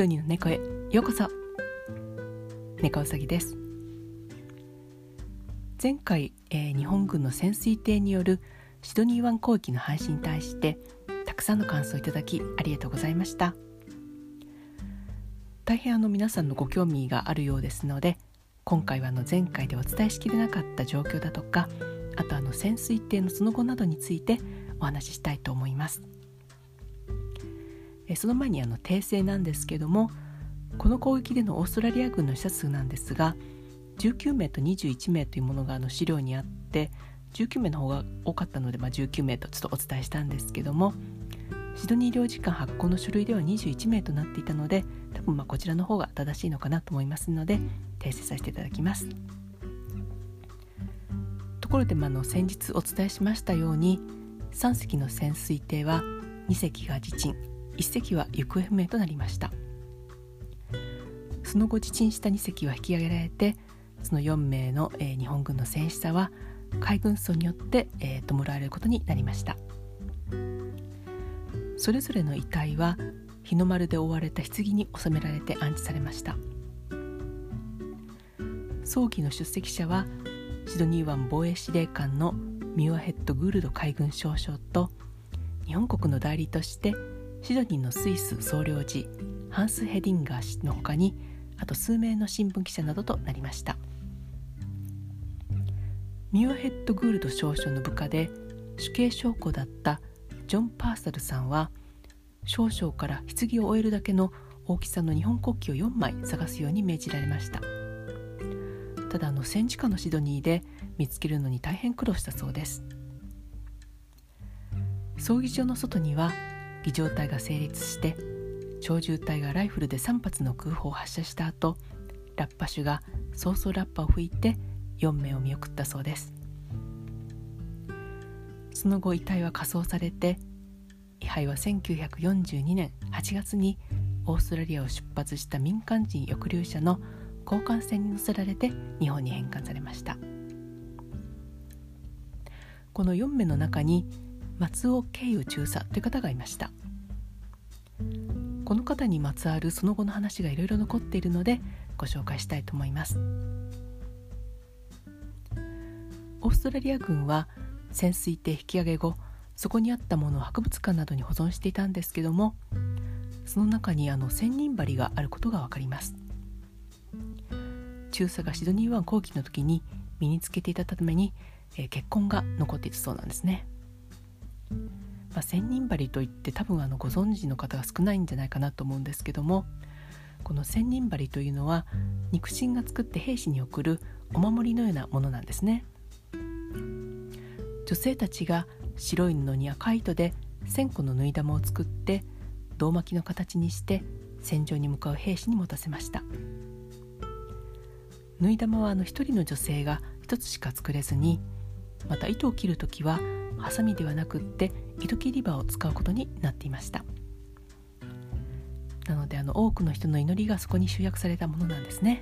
ドニーの猫へようこそ。猫うさぎです。前回、えー、日本軍の潜水艇によるシドニー湾攻撃の配信に対してたくさんの感想をいただきありがとうございました。大変あの皆さんのご興味があるようですので今回はあの前回でお伝えしきれなかった状況だとかあとあの潜水艇のその後などについてお話ししたいと思います。その前にあの訂正なんですけどもこの攻撃でのオーストラリア軍の死者数なんですが19名と21名というものがあの資料にあって19名の方が多かったので、まあ、19名とちょっとお伝えしたんですけどもシドニー医療時間発行の書類では21名となっていたので多分まこちらの方が正しいのかなと思いますので訂正させていただきます。ところで、まあの先日お伝えしましたように3隻の潜水艇は2隻が自沈1隻は行方不明となりました。その後自沈した2隻は引き上げられてその4名の、えー、日本軍の戦死者は海軍曹によって、えー、弔われることになりました。それぞれの遺体は日の丸で覆われた棺に収められて安置されました。葬儀の出席者はシドニー湾防衛司令官のミュアヘッド・グールド海軍少将と日本国の代理としてシドニーのスイス総領事ハンス・ヘディンガー氏のほかにあと数名の新聞記者などとなりました。ミュアヘッド・グールド少将の部下で主刑将校だったジョン・パーサルさんは少将から棺を終えるだけの大きさの日本国旗を4枚探すように命じられました。ただあの戦時下のシドニーで見つけるのに大変苦労したそうです。葬儀場の外には儀仗隊が成立して鳥獣隊がライフルで3発の空砲を発射した後ラッパ手が早々ラッパを吹いて4名を見送ったそうです。その後遺体は火葬されて位牌は1942年8月にオーストラリアを出発した民間人抑留者の交換船に乗せられて日本に返還されました。この4名の中に松尾慶友中佐という方がいました。この方にまつわるその後の話がいろいろ残っているのでご紹介したいと思います。オーストラリア軍は潜水艇引き上げ後そこにあったものを博物館などに保存していたんですけどもその中にあの千人針があることが分かります。中佐がシドニー湾後期の時に身につけていたために、えー、結婚が残っていたそうなんですね、まあ、千人針といって多分あのご存知の方が少ないんじゃないかなと思うんですけどもこの千人針というのは肉親が作って兵士に送るお守りのようなものなんですね。女性たちが白い布に赤い糸で1,000個の縫い玉を作って胴巻きの形にして戦場に向かう兵士に持たせました。縫い玉はあの一人の女性が一つしか作れずにまた糸を切る時はハサミではなくって糸切り刃を使うことになっていました。なのであの多くの人の祈りがそこに集約されたものなんですね。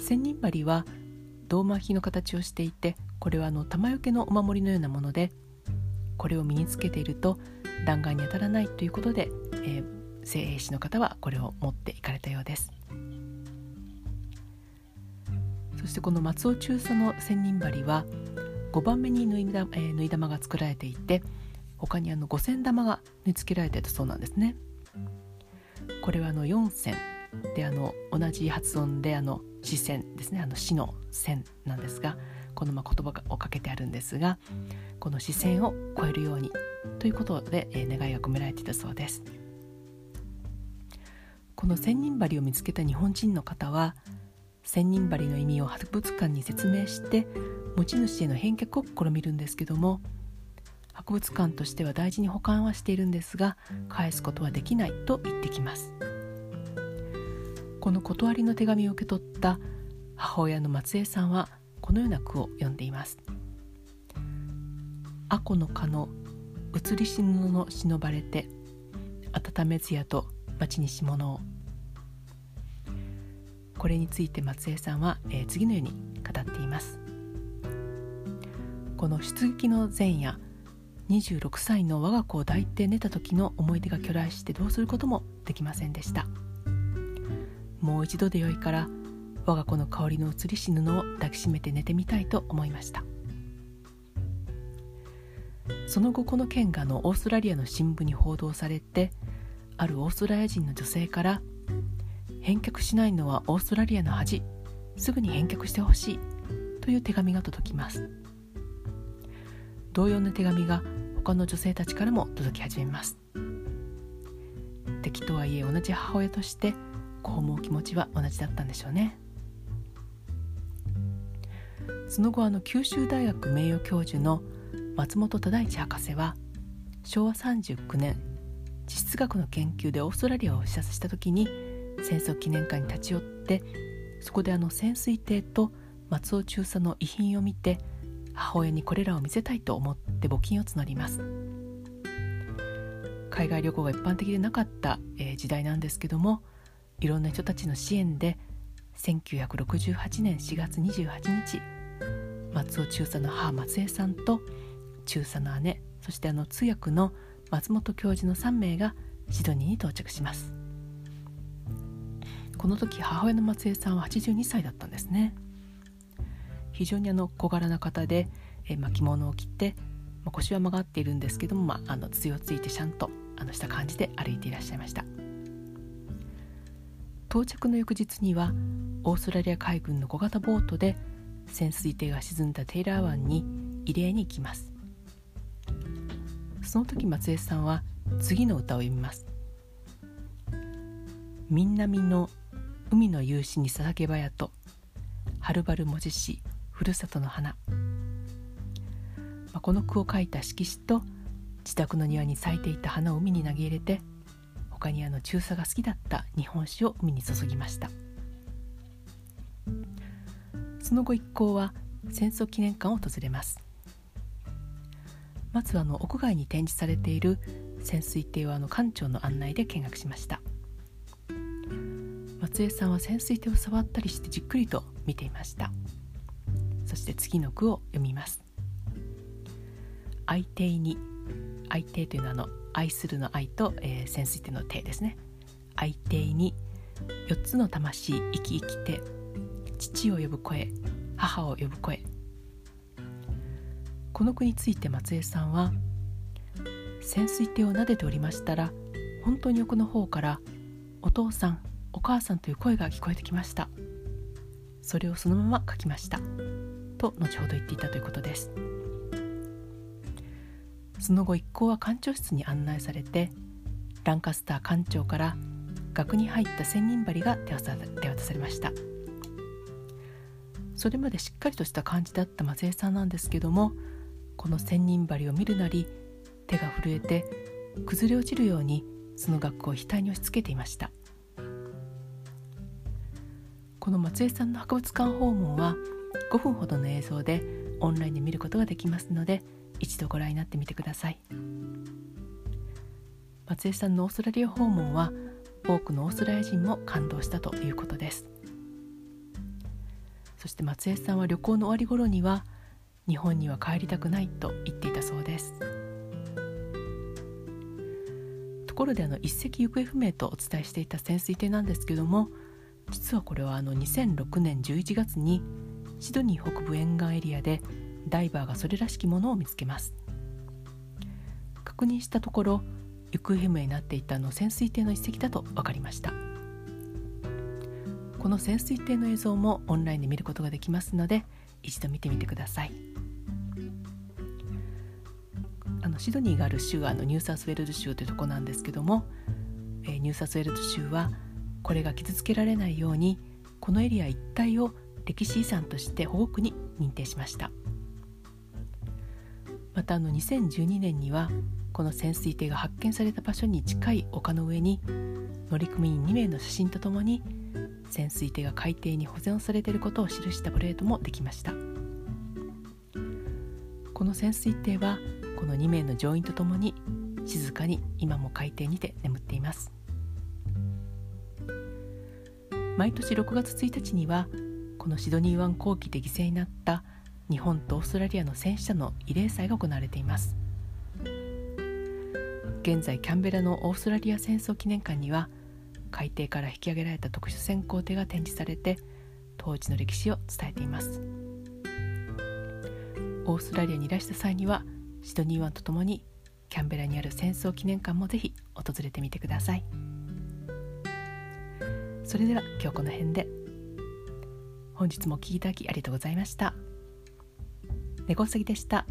千人針は胴巻きの形をしていてこれはあの玉よけのお守りのようなものでこれを身につけていると弾丸に当たらないということで、えー、精鋭士の方はこれを持っていかれたようです。そしてこの松尾中佐の千人針は5番目に縫い,、えー、縫い玉が作られていて他にあの五千玉が縫い付けられていたそうなんですね。これはあの4線であの同じ発音であの視線ですね。あの死の線なんですがこのま言葉をかけてあるんですがこの視線を超えるようにということで、えー、願いが込められていたそうです。この千人針を見つけた日本人の方は千人針の意味を博物館に説明して持ち主への返却を試みるんですけども博物館としては大事に保管はしているんですが返すことはできないと言ってきます。この断りの手紙を受け取った母親の松江さんはこのような句を読んでいます「阿古の蚊の移りし布の忍ばれて温めずやと町にし物を」これについて松江さんは、えー、次のように語っています。この出撃の前夜26歳の我が子を抱いて寝た時の思い出が巨来してどうすることもできませんでした。もう一度でよいから我が子の香りの移りし布を抱きしめて寝てみたいと思いました。その後この件がのオーストラリアの新聞に報道されてあるオーストラリア人の女性から返却しないのはオーストラリアの恥。すぐに返却してほしい。という手紙が届きます。同様の手紙が他の女性たちからも届き始めます。敵とはいえ同じ母親としてこう思う気持ちは同じだったんでしょうね。その後あの九州大学名誉教授の松本忠一博士は昭和39年地質学の研究でオーストラリアを視察した時に戦争記念館に立ち寄ってそこであの潜水艇と松尾中佐の遺品を見て母親にこれらを見せたいと思って募金を募ります。海外旅行が一般的でなかった、えー、時代なんですけどもいろんな人たちの支援で1968年4月28日松尾中佐の母松江さんと中佐の姉そしてあの通訳の松本教授の3名がシドニーに到着します。この時母親の松江さんは82歳だったんですね。非常にあの小柄な方で、えまあ、着物を着て、まあ、腰は曲がっているんですけども、まあ、あの杖をついてシャンとあのした感じで歩いていらっしゃいました。到着の翌日にはオーストラリア海軍の小型ボートで潜水艇が沈んだテイラー湾に慰霊に行きます。その時松江さんは次の歌を読みます「みんなみの海の勇士に捧げばやとはるばる文字しふるさとの花」まあ、この句を書いた色紙と自宅の庭に咲いていた花を海に投げ入れて他にあの中佐が好きだった日本酒を海に注ぎました。その後一行は戦争記念館を訪れます。まずあの屋外に展示されている潜水艇はあの館長の案内で見学しました。松江さんは潜水艇を触ったりしてじっくりと見ていました。そして次の句を読みます。愛艇に愛艇というのはあの愛するの愛と、えー、潜水艇の艇ですね。愛艇に4つの魂生き生きて父を呼ぶ声母を呼ぶ声。この句について松江さんは潜水艇を撫でておりましたら本当に横の方から「お父さんお母さん」という声が聞こえてきました。それをそのまま書きました。と後ほど言っていたということです。その後一行は館長室に案内されてランカスター館長から額に入った千人針が手渡されました。それまでしっかりとした感じだった松江さんなんですけどもこの千人針を見るなり手が震えて崩れ落ちるようにその額を額に押し付けていました。この松江さんの博物館訪問は5分ほどの映像でオンラインで見ることができますので一度ご覧になってみてください。松江さんのオーストラリア訪問は多くのオーストラリア人も感動したということです。そして松江さんは旅行の終わり頃には日本には帰りたくないと言っていたそうです。ところであの一隻行方不明とお伝えしていた潜水艇なんですけども実はこれはあの2006年11月にシドニー北部沿岸エリアでダイバーがそれらしきものを見つけます。確認したところ行方不明になっていたの潜水艇の一隻だと分かりました。この潜水艇の映像もオンラインで見ることができますので一度見てみてください。あのシドニーがある州はあのニューサウスウェールズ州というとこなんですけども、えー、ニューサウスウェールズ州はこれが傷つけられないようにこのエリア一帯を歴史遺産として保護区に認定しました。またあの2012年にはこの潜水艇が発見された場所に近い丘の上に乗組員2名の写真とともに潜水艇が海底に保全されていることを記したプレートもできました。この潜水艇はこの2名の乗員とともに静かに今も海底にて眠っています。毎年6月1日にはこのシドニー湾航機で犠牲になった日本とオーストラリアの戦死者の慰霊祭が行われています。現在キャンベラのオーストラリア戦争記念館には海底から引き上げられた特殊潜航艇が展示されて当時の歴史を伝えています。オーストラリアにいらした際にはシドニー湾とともにキャンベラにある戦争記念館もぜひ訪れてみてください。それでは今日この辺で。本日もお聴きいただきありがとうございました。猫うさぎでした。